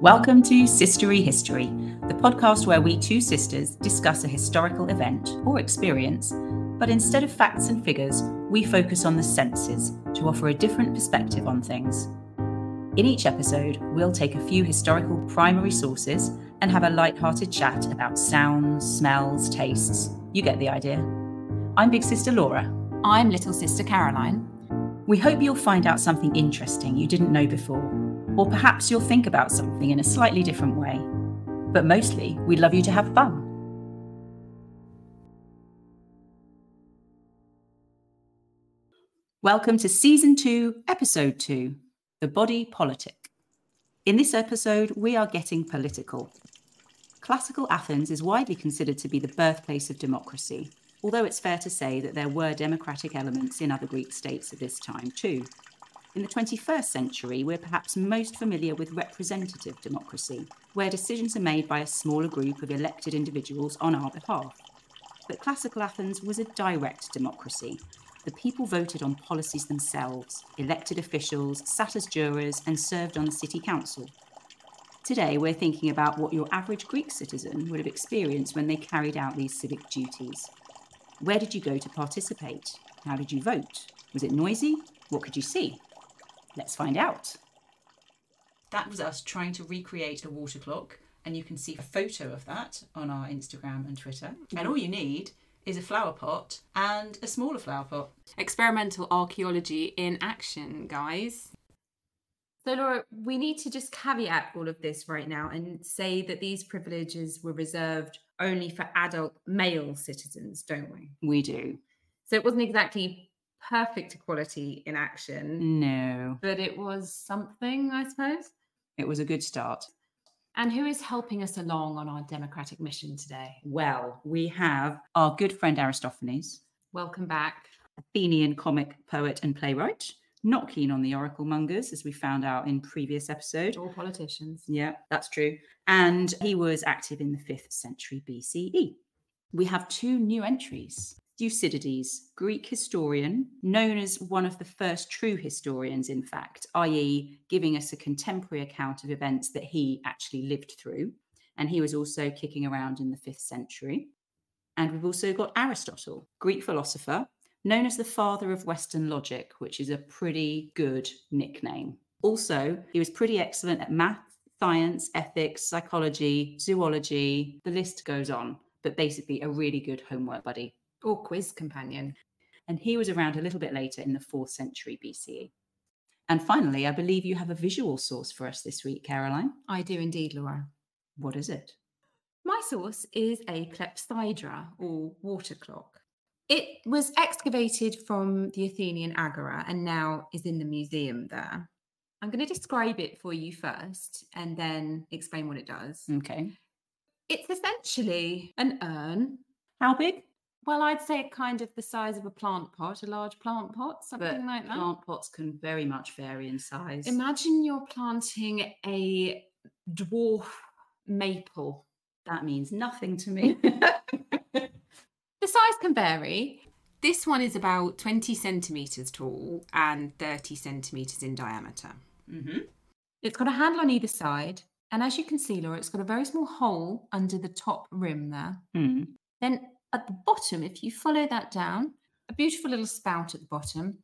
Welcome to Sistory History, the podcast where we two sisters discuss a historical event or experience, but instead of facts and figures, we focus on the senses to offer a different perspective on things. In each episode, we'll take a few historical primary sources and have a light-hearted chat about sounds, smells, tastes. You get the idea. I'm Big Sister Laura. I'm Little Sister Caroline. We hope you'll find out something interesting you didn't know before, or perhaps you'll think about something in a slightly different way. But mostly, we'd love you to have fun. Welcome to Season 2, Episode 2 The Body Politic. In this episode, we are getting political. Classical Athens is widely considered to be the birthplace of democracy, although it's fair to say that there were democratic elements in other Greek states at this time too. In the 21st century, we're perhaps most familiar with representative democracy, where decisions are made by a smaller group of elected individuals on our behalf. But classical Athens was a direct democracy. The people voted on policies themselves, elected officials, sat as jurors, and served on the city council. Today, we're thinking about what your average Greek citizen would have experienced when they carried out these civic duties. Where did you go to participate? How did you vote? Was it noisy? What could you see? Let's find out. That was us trying to recreate a water clock, and you can see a photo of that on our Instagram and Twitter. And all you need is a flower pot and a smaller flower pot. Experimental archaeology in action, guys. So, Laura, we need to just caveat all of this right now and say that these privileges were reserved only for adult male citizens, don't we? We do. So it wasn't exactly perfect equality in action, No, but it was something, I suppose. it was a good start. And who is helping us along on our democratic mission today? Well, we have our good friend Aristophanes, Welcome back. Athenian comic poet and playwright, not keen on the oracle mongers, as we found out in previous episode. All politicians. Yeah, that's true. And he was active in the 5th century BCE. We have two new entries. Thucydides, Greek historian, known as one of the first true historians, in fact, i.e., giving us a contemporary account of events that he actually lived through. And he was also kicking around in the 5th century. And we've also got Aristotle, Greek philosopher, known as the father of Western logic, which is a pretty good nickname. Also, he was pretty excellent at math, science, ethics, psychology, zoology, the list goes on, but basically a really good homework buddy. Or quiz companion. And he was around a little bit later in the 4th century BCE. And finally, I believe you have a visual source for us this week, Caroline. I do indeed, Laura. What is it? My source is a clepsydra or water clock. It was excavated from the Athenian Agora and now is in the museum there. I'm going to describe it for you first and then explain what it does. Okay. It's essentially an urn. How big? Well, I'd say kind of the size of a plant pot, a large plant pot, something But like that. plant pots can very much vary in size. Imagine you're planting a dwarf maple. that means nothing to me. The size can vary. This one is about 20 centimetres tall and 30 centimetres in diameter. hmm It's got a handle on either side. And as you can see, Laura, it's got a very small hole under the top rim there. Hmm. Then at the bottom, if you follow that down, a beautiful little spout at the bottom.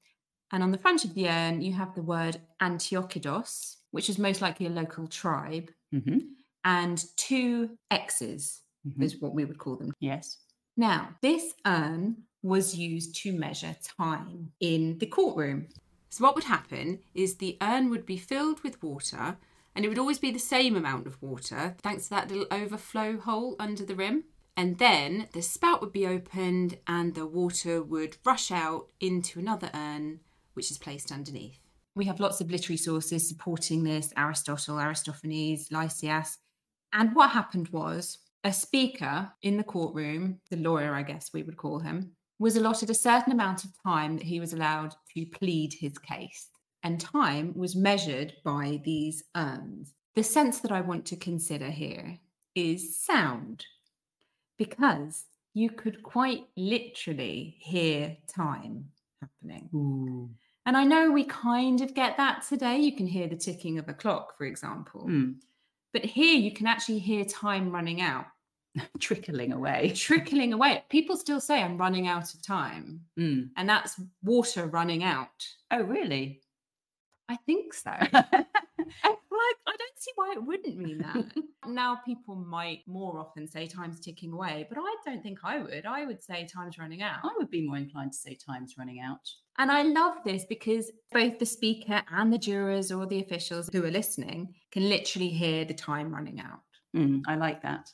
And on the front of the urn, you have the word Antiochidos, which is most likely a local tribe, hmm and two X's hmm is what we would call them. Yes. Now, this urn was used to measure time in the courtroom. So, what would happen is the urn would be filled with water, and it would always be the same amount of water thanks to that little overflow hole under the rim. And then the spout would be opened, and the water would rush out into another urn, which is placed underneath. We have lots of literary sources supporting this Aristotle, Aristophanes, Lysias. And what happened was a speaker in the courtroom, the lawyer, I guess we would call him, was allotted a certain amount of time that he was allowed to plead his case. And time was measured by these urns. The sense that I want to consider here is sound, because you could quite literally hear time happening. Ooh. And I know we kind of get that today. You can hear the ticking of a clock, for example. Hmm. But here you can actually hear time running out, Trickling away. trickling away. People still say, I'm running out of time. Mm. And that's water running out. Oh, really? I think so. I, like, I don't see why it wouldn't mean that. now people might more often say time's ticking away, but I don't think I would. I would say time's running out. I would be more inclined to say time's running out. And I love this because both the speaker and the jurors or the officials who are listening can literally hear the time running out. Mm, I like that.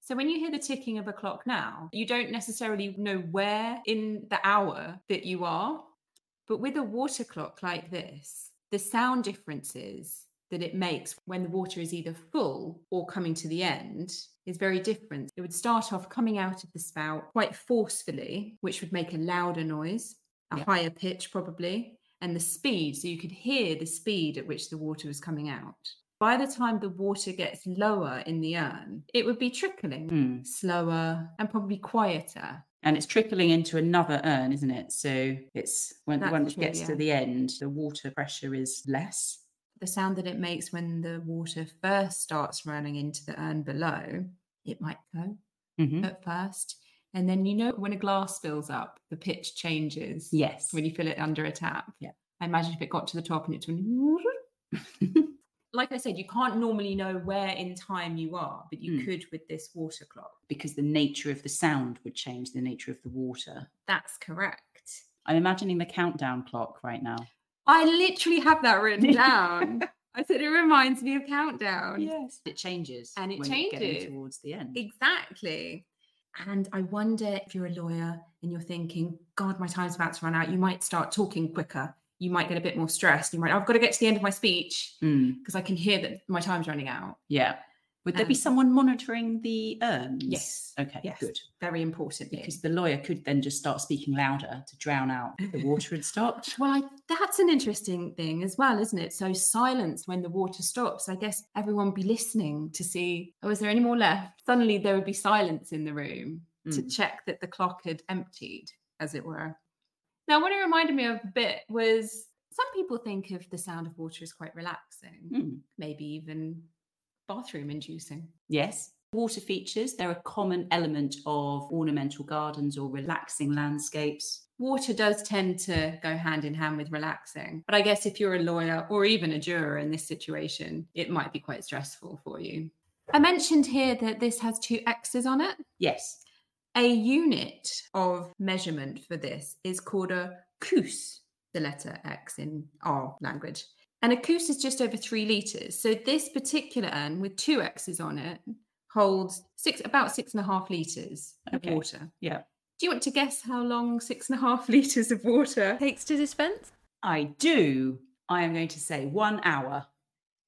So when you hear the ticking of a clock now, you don't necessarily know where in the hour that you are. But with a water clock like this, the sound differences that it makes when the water is either full or coming to the end is very different. It would start off coming out of the spout quite forcefully, which would make a louder noise, a Yeah. higher pitch probably, and the speed. So you could hear the speed at which the water was coming out. By the time the water gets lower in the urn, it would be trickling Mm. slower and probably quieter. And it's trickling into another urn, isn't it? So it's when, That's when it true, gets yeah. to the end, the water pressure is less. The sound that it makes when the water first starts running into the urn below, it might go Mhm. at first. And then you know when a glass fills up, the pitch changes Yes. when you fill it under a tap. Yeah. I imagine if it got to the top and it's like I said, you can't normally know where in time you are, but you Mm. could with this water clock. because the nature of the sound would change the nature of the water. That's correct. I'm imagining the countdown clock right now. I literally have that written down. I said it reminds me of Countdown. Yes. It changes. And it when you're getting changes. towards the end. Exactly. And I wonder if you're a lawyer and you're thinking, God, my time's about to run out, you might start talking quicker. You might get a bit more stressed. You might, I've got to get to the end of my speech Mm, because I can hear that my time's running out. Yeah. Would there be Um, someone monitoring the urns? Yes. Okay, Yes. good. Very important. Because the lawyer could then just start speaking louder to drown out the water had stopped. well, I, that's an interesting thing as well, isn't it? So silence when the water stops. I guess everyone would be listening to see, oh, is there any more left? Suddenly there would be silence in the room to Mm. check that the clock had emptied, as it were. Now, what it reminded me of a bit was some people think of the sound of water as quite relaxing, Mm. maybe even bathroom inducing. Yes. Water features, they're a common element of ornamental gardens or relaxing landscapes. Water does tend to go hand in hand with relaxing. But I guess if you're a lawyer or even a juror in this situation, it might be quite stressful for you. I mentioned here that this has two X's on it. Yes. A unit of measurement for this is called a chous, the letter X in our language. And a chous is just over three litres. So this particular urn with two X's on it holds six about six and a half litres of water. Yeah. Do you want to guess how long six and a half litres of water takes to dispense? I do. I am going to say one hour.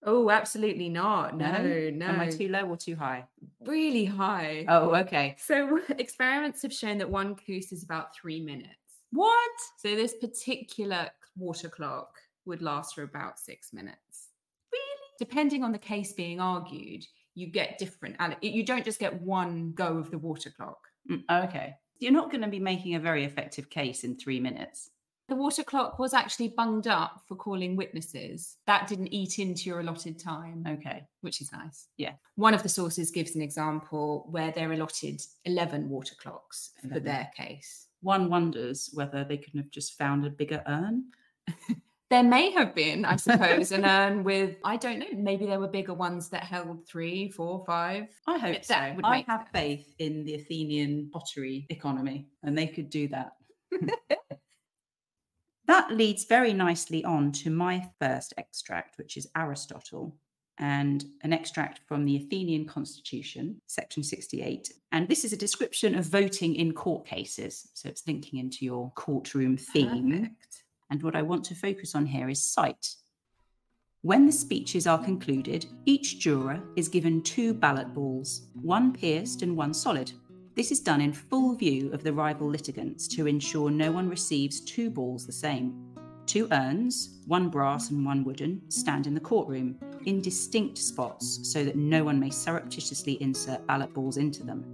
Oh, absolutely not. No, no. Am I too low or too high? really high. Oh, okay. So experiments have shown that one chous is about three minutes. What? So this particular water clock would last for about six minutes. Really? Depending on the case being argued, you get different. You don't just get one go of the water clock. Mm, okay. You're not going to be making a very effective case in three minutes. The water clock was actually bunged up for calling witnesses. That didn't eat into your allotted time, Okay. which is nice. Yeah. One of the sources gives an example where they're allotted 11 water clocks for their case. One wonders whether they couldn't have just found a bigger urn. There may have been, I suppose, an urn with, I don't know, maybe there were bigger ones that held three, four, five. I hope so. would I have sense. faith in the Athenian pottery economy, and they could do that. that leads very nicely on to my first extract, which is Aristotle, and an extract from the Athenian Constitution, section 68. And this is a description of voting in court cases. So it's linking into your courtroom theme. Perfect. And what I want to focus on here is sight. When the speeches are concluded, each juror is given two ballot balls, one pierced and one solid. This is done in full view of the rival litigants to ensure no one receives two balls the same. Two urns, one brass and one wooden, stand in the courtroom in distinct spots so that no one may surreptitiously insert ballot balls into them.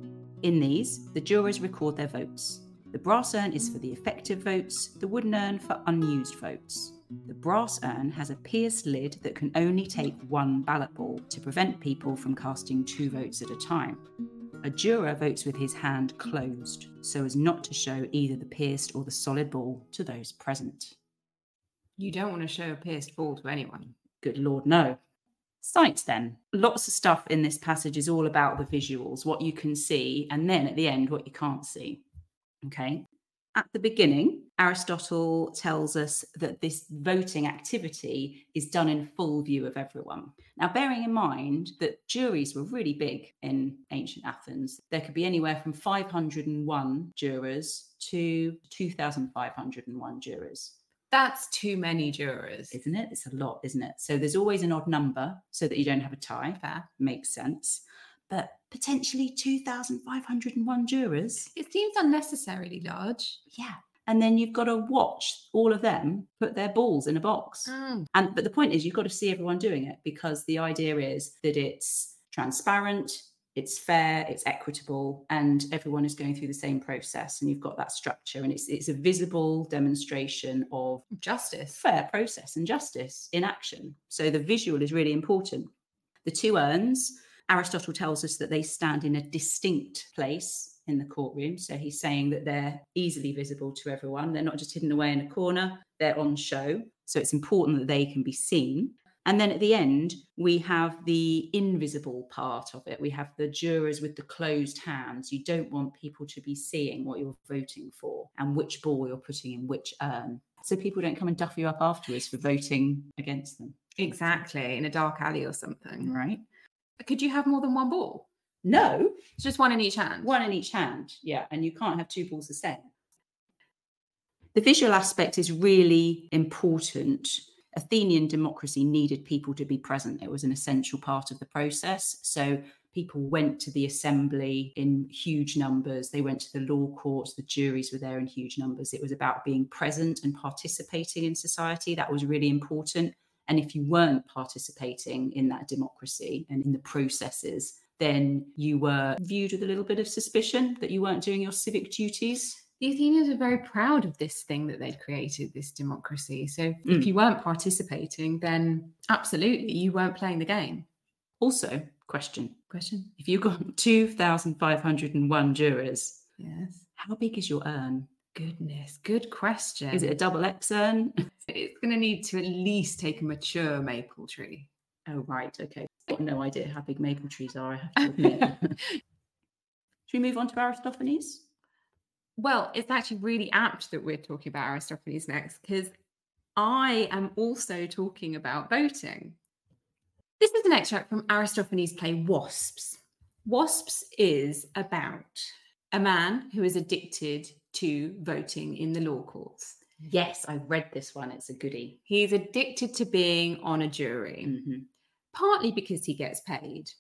In these, the jurors record their votes. The brass urn is for the effective votes, the wooden urn for unused votes. The brass urn has a pierced lid that can only take one ballot ball to prevent people from casting two votes at a time. A juror votes with his hand closed so as not to show either the pierced or the solid ball to those present. You don't want to show a pierced ball to anyone. Good Lord, no. Sights, then. Lots of stuff in this passage is all about the visuals, what you can see, and then at the end, what you can't see. Okay. At the beginning, Aristotle tells us that this voting activity is done in full view of everyone. Now, bearing in mind that juries were really big in ancient Athens, there could be anywhere from 501 jurors to 2,501 jurors. That's too many jurors. Isn't it? It's a lot, isn't it? So there's always an odd number so that you don't have a tie. Fair. Makes sense. But potentially 2,501 jurors. It seems unnecessarily large. Yeah. And then you've got to watch all of them put their balls in a box. Mm. And but the point is you've got to see everyone doing it because the idea is that it's transparent, it's fair, it's equitable, and everyone is going through the same process. And you've got that structure, and it's it's a visible demonstration of Justice. fair process and justice in action. So the visual is really important. The two urns, Aristotle tells us that they stand in a distinct place in the courtroom. So he's saying that they're easily visible to everyone. They're not just hidden away in a corner, they're on show. So it's important that they can be seen. And then at the end, we have the invisible part of it. We have the jurors with the closed hands. You don't want people to be seeing what you're voting for and which ball you're putting in which urn. So people don't come and duff you up afterwards for voting against them. Exactly. In a dark alley or something. Right? Could you have more than one ball? No, It's just one in each hand. one in each hand. Yeah. And you can't have two balls the same. The visual aspect is really important. Athenian democracy needed people to be present. It was an essential part of the process. So people went to the assembly in huge numbers. They went to the law courts. The juries were there in huge numbers. It was about being present and participating in society. That was really important. And if you weren't participating in that democracy and in the processes, then you were viewed with a little bit of suspicion that you weren't doing your civic duties. The Athenians were very proud of this thing that they'd created, this democracy. So Mm. if you weren't participating, then absolutely you weren't playing the game. Also, question Question? if you've got 2,501 jurors, Yes. how big is your urn? Goodness, good question. Is it a double X? It's going to need to at least take a mature maple tree. Oh, right. Okay. I've got no idea how big maple trees are, I have to admit. Should we move on to Aristophanes? Well, it's actually really apt that we're talking about Aristophanes next because I am also talking about voting. This is an extract from Aristophanes' play Wasps. Wasps is about a man who is addicted to voting in the law courts. Yes, I read this one. It's a goodie. He's addicted to being on a jury. Mhm. partly because he gets paid,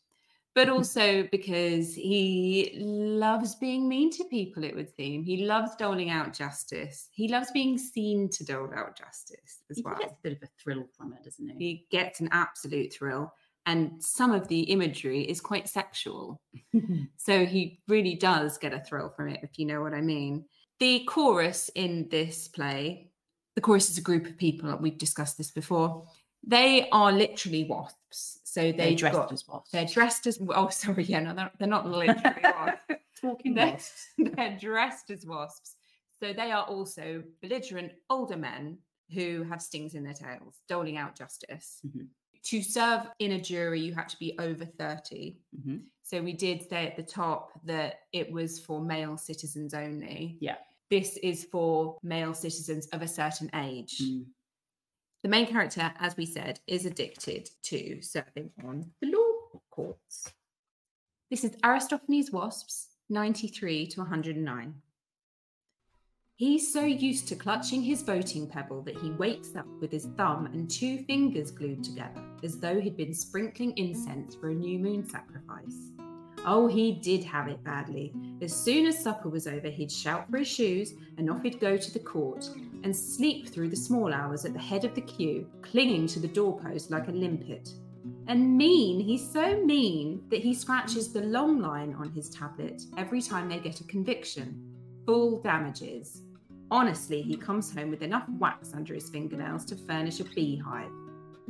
but also because he loves being mean to people, it would seem. He loves doling out justice. He loves being seen to dole out justice as He well. gets a bit of a thrill from it, doesn't he? He gets an absolute thrill. And some of the imagery is quite sexual. So he really does get a thrill from it, if you know what I mean. The chorus in this play, the chorus is a group of people, we've discussed this before. They are literally wasps. So They're they've dressed got, as wasps. they're dressed as oh sorry, yeah, no, they're, they're not literally wasps. talking They're, wasps. they're dressed as wasps. So they are also belligerent older men who have stings in their tails, doling out justice. Mhm. To serve in a jury, you had to be over 30. Mhm. So we did say at the top that it was for male citizens only. Yeah. This is for male citizens of a certain age. Mm. The main character, as we said, is addicted to serving on the law courts. This is Aristophanes' Wasps, 93 to 109. He's so used to clutching his voting pebble that he wakes up with his thumb and two fingers glued together, as though he'd been sprinkling incense for a new moon sacrifice. Oh, he did have it badly. As soon as supper was over, he'd shout for his shoes and off he'd go to the court and sleep through the small hours at the head of the queue, clinging to the doorpost like a limpet. And mean, he's so mean that he scratches the long line on his tablet every time they get a conviction. Full damages. Honestly, he comes home with enough wax under his fingernails to furnish a beehive.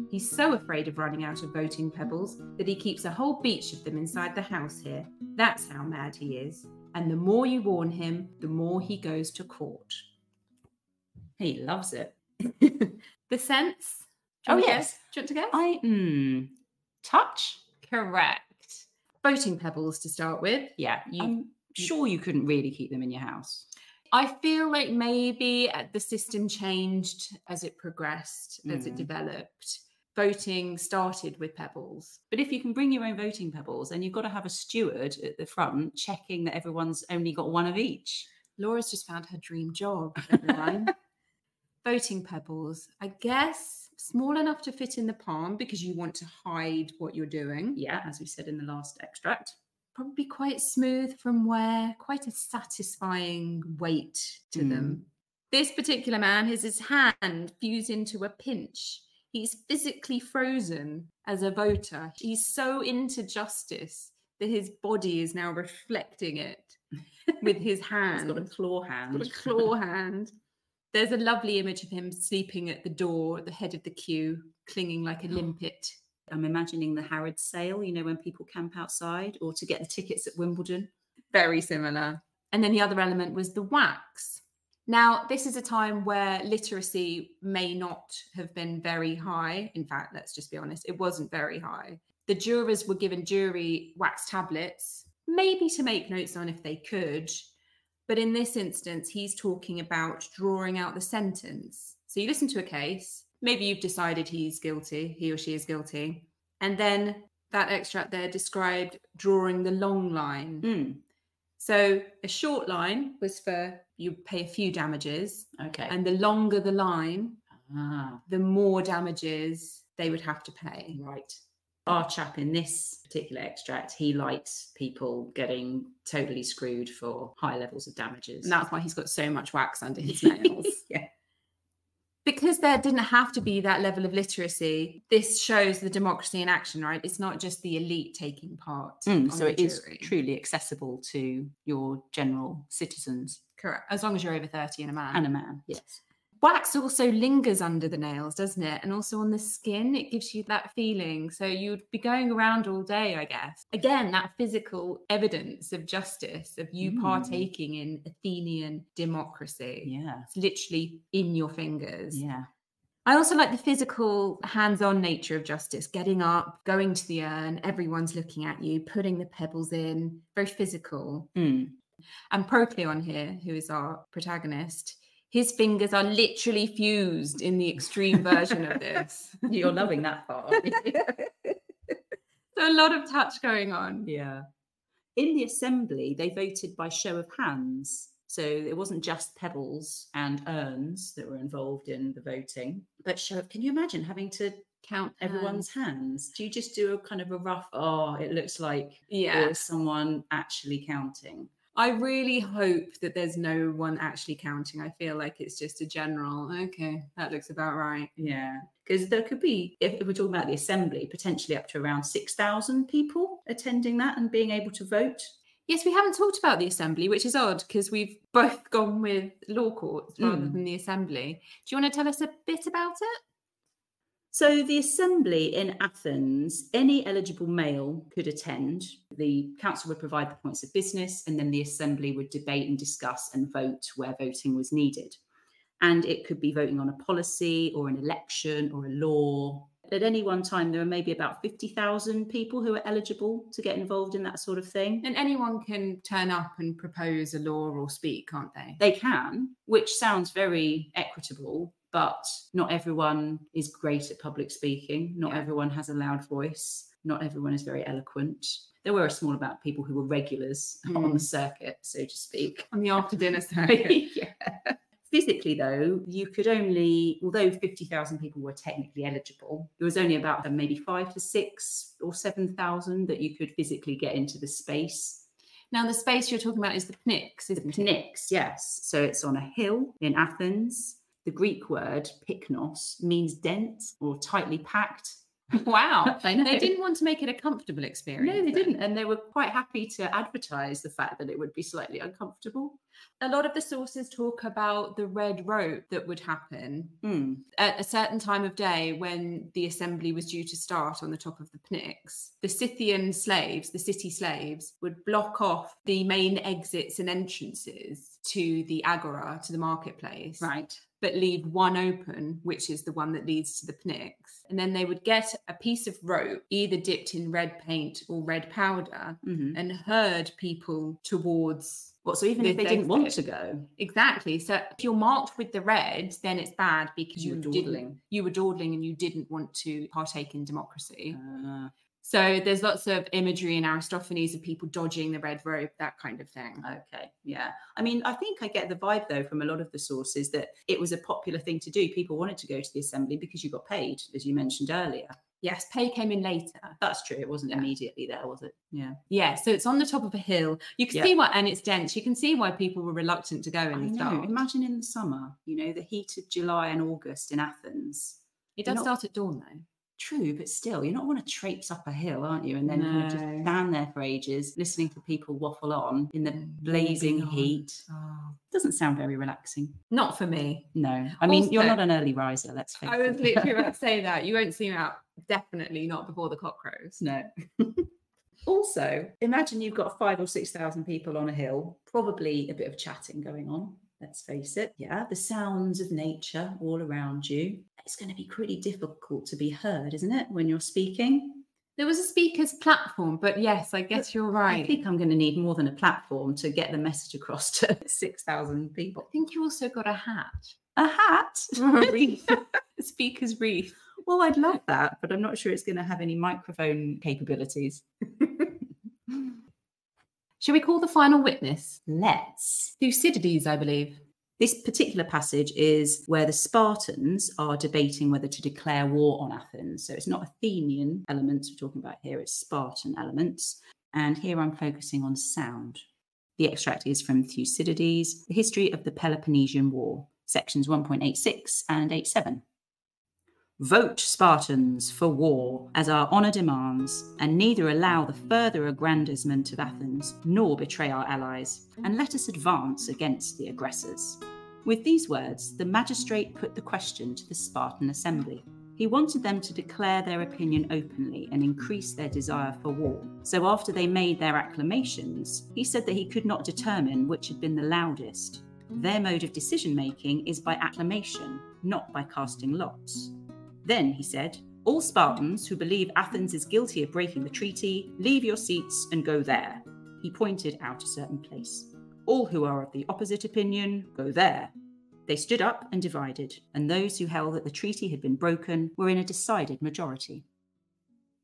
He's so afraid of running out of voting pebbles that he keeps a whole beach of them inside the house here. That's how mad he is. And the more you warn him, the more he goes to court. He loves it. the sense? Oh, yes. Do you want to guess? I mm, touch. Correct. Voting pebbles to start with. Yeah, You- I'm sure you couldn't really keep them in your house. I feel like maybe uh, the system changed as it progressed, as it Mm. developed. Voting started with pebbles. But if you can bring your own voting pebbles, then you've got to have a steward at the front checking that everyone's only got one of each. Laura's just found her dream job, everyone. Voting pebbles, I guess small enough to fit in the palm because you want to hide what you're doing. Yeah, as we said in the last extract. Probably quite smooth from wear, quite a satisfying weight to them. Hmm. This particular man has his hand fused into a pinch. He's physically frozen as a voter. He's so into justice that his body is now reflecting it with his He's hand. got a claw hand. got a claw hand. There's a lovely image of him sleeping at the door at the head of the queue, clinging like a limpet. I'm imagining the Harrods sale, you know, when people camp outside or to get the tickets at Wimbledon. Very similar. And then the other element was the wax. Now, this is a time where literacy may not have been very high. In fact, let's just be honest, it wasn't very high. The jurors were given jury wax tablets, maybe to make notes on if they could. But in this instance, he's talking about drawing out the sentence. So you listen to a case, maybe you've decided he's guilty, he or she is guilty. And then that extract there described drawing the long line. Mm, So a short line was for you pay a few damages, okay. and the longer the line, ah, the more damages they would have to pay. right. Our chap in this particular extract, he likes people getting totally screwed for high levels of damages. And that's why he's got so much wax under his nails. yeah. because there didn't have to be that level of literacy, this shows the democracy in action, right? It's not just the elite taking part. Mm, so it is jury. truly accessible to your general citizens correct, as long as you're over 30 and a man. and a man. Yes. wax also lingers under the nails, doesn't it? And also on the skin, it gives you that feeling. So you'd be going around all day, I guess. Again, that physical evidence of justice, of you Mm. partaking in Athenian democracy. Yeah. It's literally in your fingers. Yeah. I also like the physical, hands on nature of justice getting up, going to the urn, everyone's looking at you, putting the pebbles in, very physical. Mm. And Procleon here, who is our protagonist, his fingers are literally fused in the extreme version of this. You're loving that part. So a lot of touch going on. Yeah. In the assembly, they voted by show of hands. So it wasn't just pebbles and urns that were involved in the voting, but show of, can you imagine having to count everyone's hands? Do you just do a kind of a rough, oh, it looks like, Yeah. someone actually counting? I really hope that there's no one actually counting. I feel like it's just a general, okay, that looks about right. Yeah. Because there could be, if, we're talking about the assembly, potentially up to around 6,000 people attending that and being able to vote. Yes, we haven't talked about the assembly, which is odd because we've both gone with law courts rather Mm. than the assembly. Do you want to tell us a bit about it? So, the assembly in Athens, any eligible male could attend. The council would provide the points of business, and then the assembly would debate and discuss and vote where voting was needed. And it could be voting on a policy or an election or a law. At any one time, there were maybe about 50,000 people who were eligible to get involved in that sort of thing. And anyone can turn up and propose a law or speak, can't they? They can, which sounds very equitable, but not everyone is great at public speaking. Not Yeah. everyone has a loud voice. Not everyone is very eloquent. There were a small amount of people who were regulars on Mm. the circuit, so to speak. On the after dinner circuit. yeah. Physically, though, you could only, although 50,000 people were technically eligible, there was only about uh, maybe five to six or 7,000 that you could physically get into the space. Now, the space you're talking about is the Pnyx, The isn't it? Pnyx, yes. So it's on a hill in Athens. The Greek word pyknos means dense or tightly packed. Wow. They didn't want to make it a comfortable experience. No, they then. didn't. And they were quite happy to advertise the fact that it would be slightly uncomfortable. A lot of the sources talk about the red rope that would happen Hmm. at a certain time of day when the assembly was due to start on the top of the Pnyx, the Scythian slaves, the city slaves, would block off the main exits and entrances to the agora, to the marketplace, Right. But leave one open, which is the one that leads to the Pnyx. And then they would get a piece of rope, either dipped in red paint or red powder, hmm and herd people towards What? So even if they didn't want to go, Exactly. So if you're marked with the red, then it's bad because You you, were dawdling. You were dawdling and you didn't want to partake in democracy. uh, So there's lots of imagery in Aristophanes of people dodging the red rope, that kind of thing. Okay, yeah. I mean, I think I get the vibe though from a lot of the sources that it was a popular thing to do. People wanted to go to the assembly because you got paid, as you mentioned earlier. Yes, pay came in later. That's true. It wasn't Yeah. immediately there, was it? Yeah. Yeah, so it's on the top of a hill. You can Yeah. see why, and it's dense. You can see why people were reluctant to go in I the know. start. Imagine in the summer, you know, the heat of July and August in Athens. It does not- start at dawn though. True, but still, you're not want to traipse up a hill, aren't you? And then kind of just stand there for ages, listening to people waffle on in the Mm, blazing heat. Oh, Doesn't sound very relaxing. not for me. No, I mean, you're not an early riser. Let's face it. I it. was literally about to say that. You won't see me out. Definitely not before the cock crows. No. also, imagine you've got five or 6,000 people on a hill, probably a bit of chatting going on. Let's face it. Yeah, the sounds of nature all around you. It's going to be pretty difficult to be heard, isn't it, when you're speaking? There was a speaker's platform, but yes, I guess you're right. I think I'm going to need more than a platform to get the message across to 6,000 people. I think you also got a hat. A hat? a wreath. a speaker's wreath. well, I'd love that, but I'm not sure it's going to have any microphone capabilities. Shall we call the final witness? Let's. Thucydides, I believe. This particular passage is where the Spartans are debating whether to declare war on Athens. So it's not Athenian elements we're talking about here, it's Spartan elements. And here I'm focusing on sound. The extract is from Thucydides, The History of the Peloponnesian War, sections 1.86 and 87. Vote, Spartans, for war, as our honour demands, and neither allow the further aggrandizement of Athens, nor betray our allies, and let us advance against the aggressors. With these words, the magistrate put the question to the Spartan assembly. He wanted them to declare their opinion openly and increase their desire for war. So, after they made their acclamations, he said that he could not determine which had been the loudest. Their mode of decision making is by acclamation, not by casting lots. Then he said, All Spartans who believe Athens is guilty of breaking the treaty, leave your seats and go there. He pointed out a certain place. All who are of the opposite opinion, go there. They stood up and divided, and those who held that the treaty had been broken were in a decided majority.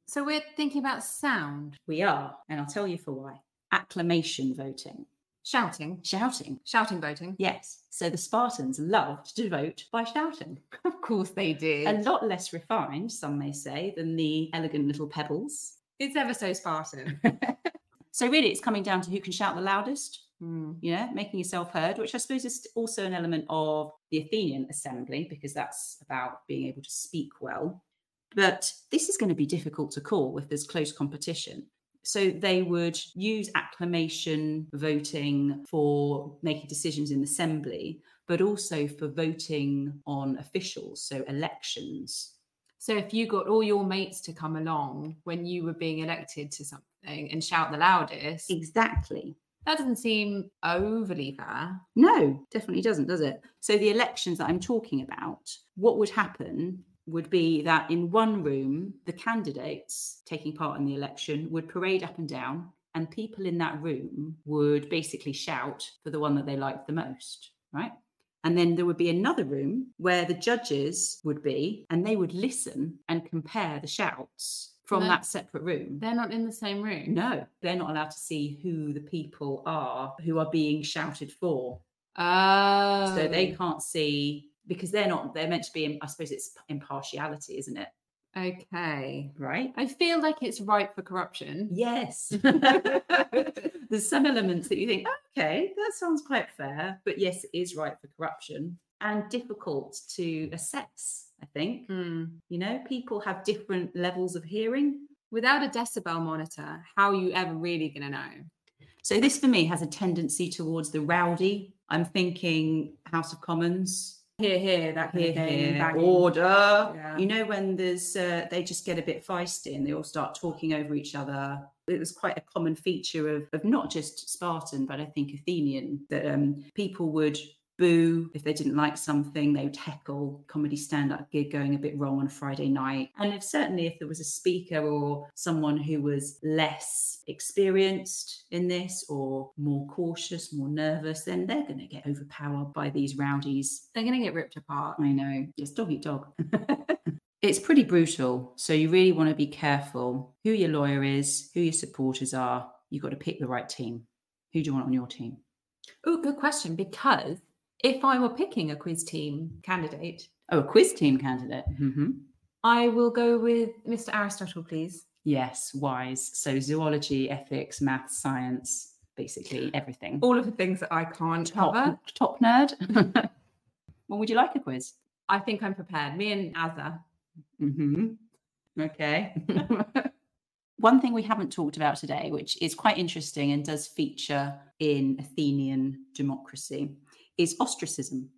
So we're thinking about sound, We are, and I'll tell you for why. Acclamation voting. shouting, Shouting. shouting voting. Yes. So the Spartans loved to vote by shouting. Of course they did. A lot less refined, some may say, than the elegant little pebbles. it's ever so Spartan. so really it's coming down to who can shout the loudest Hmm. you know making yourself heard which i suppose is also an element of the athenian assembly because that's about being able to speak well but this is going to be difficult to call if there's close competition so they would use acclamation voting for making decisions in the assembly but also for voting on officials so elections So if you got all your mates to come along when you were being elected to something and shout the loudest, exactly that doesn't seem overly fair. No, definitely doesn't, does it? So the elections that I'm talking about, what would happen would be that in one room, the candidates taking part in the election would parade up and down, and people in that room would basically shout for the one that they liked the most, right? And then there would be another room where the judges would be, and they would listen and compare the shouts from No. that separate room. They're not in the same room. No, they're not allowed to see who the people are who are being shouted for. Oh. So they oh. can't see because they're not, they're meant to be, I suppose it's impartiality, isn't it? Okay. Right? I feel like it's ripe for corruption. Yes. There's some elements that you think, okay, that sounds quite fair. But yes, it is right for corruption and difficult to assess I think. Hmm. You know, people have different levels of hearing. Without a decibel monitor, how are you ever really going to know? So this for me has a tendency towards the rowdy. I'm thinking House of Commons, Hear, hear, that here, here, order. Yeah. You know, when there's, uh, they just get a bit feisty and they all start talking over each other. It was quite a common feature of, of not just Spartan, but I think Athenian, that um, people would boo if they didn't like something. They would heckle comedy stand-up gig going a bit wrong on a Friday night. And if certainly if there was a speaker or someone who was less experienced in this or more cautious, more nervous, then they're going to get overpowered by these rowdies They're going to get ripped apart. I know. It's dog eat dog. it's pretty brutal. So you really want to be careful who your lawyer is, who your supporters are. You've got to pick the right team. Who do you want on your team? Oh, good question. Because if I were picking a quiz team candidate, Oh, a quiz team candidate. hmm I will go with Mr. Aristotle, please. Yes, wise. So zoology, ethics, math, science, basically everything. All of the things that I can't top, cover. top nerd. well, would you like a quiz? I think I'm prepared. Me and Azza. hmm Okay. One thing we haven't talked about today, which is quite interesting and does feature in Athenian democracy, is ostracism.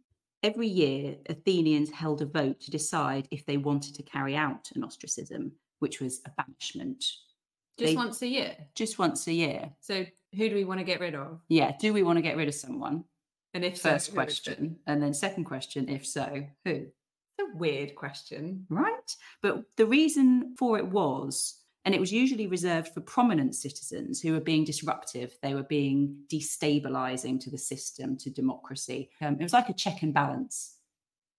Every year, Athenians held a vote to decide if they wanted to carry out an ostracism, which was a banishment, Just They- once a year. just once a year. So who do we want to get rid of? Yeah, do we want to get rid of someone? And if First it? question. And then second question, if so, who? It's a weird question. right? But the reason for it was, and it was usually reserved for prominent citizens who were being disruptive, they were being destabilizing to the system, to democracy. Um, it was like a check and balance.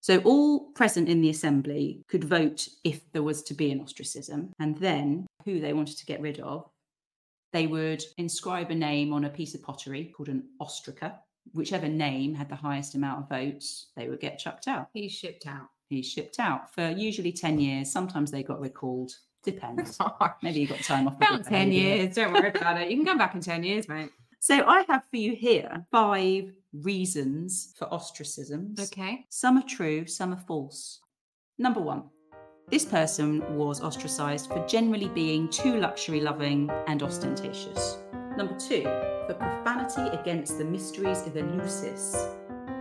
So all present in the assembly could vote if there was to be an ostracism, and then who they wanted to get rid of. They would inscribe a name on a piece of pottery called an ostraca. Whichever name had the highest amount of votes, they would get chucked out He's shipped out. he's shipped out for usually 10 years. Sometimes they got recalled. Depends. Maybe you got time off. About 10 behaviour. years. Don't worry about it. You can come back in 10 years, mate. So I have for you here five reasons for ostracisms. Okay. Some are true, some are false. Number one, this person was ostracized for generally being too luxury loving and ostentatious. Number two, for profanity against the mysteries of Eleusis.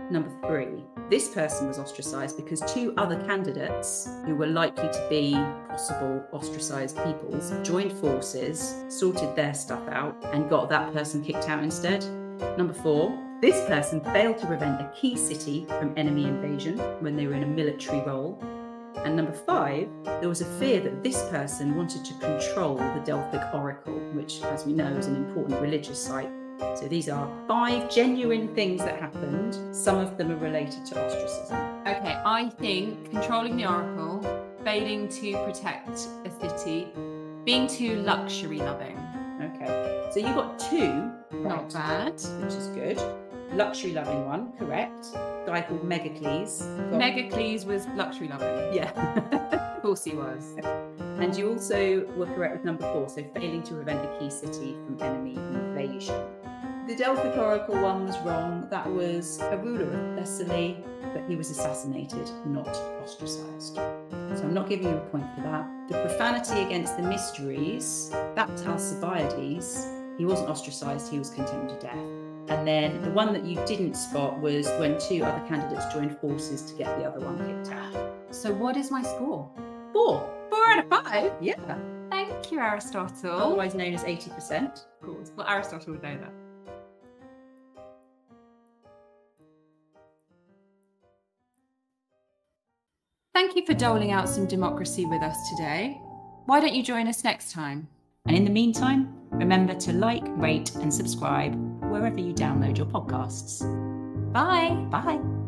Number three, this person was ostracized because two other candidates who were likely to be possible ostracized peoples joined forces, sorted their stuff out, and got that person kicked out instead. Number four, this person failed to prevent a key city from enemy invasion when they were in a military role. And number five, there was a fear that this person wanted to control the Delphic Oracle, which, as we know, is an important religious site. So these are five genuine things that happened. Some of them are related to ostracism. Okay. I think controlling the oracle, failing to protect a city, being too luxury loving. Okay. So you got two, Not bad. which is good. Luxury loving one, correct. Guy called Megacles. Got- Megacles was luxury loving. Yeah. Of course he was. And you also were correct with number four, so failing to prevent a key city from enemy invasion. The Delphic Oracle one was wrong. That was a ruler of Thessaly, but he was assassinated, not ostracized. So I'm not giving you a point for that. The profanity against the mysteries, that's Alcibiades. He wasn't ostracized, he was condemned to death. And then the one that you didn't spot was when two other candidates joined forces to get the other one kicked out. So what is my score? Four. Four out of five. Yeah. Thank you, Aristotle. Otherwise known as 80%. Of course. Well, Aristotle would know that. Thank you for doling out some democracy with us today. Why don't you join us next time? And in the meantime, remember to like, rate, and subscribe wherever you download your podcasts. Bye. Bye.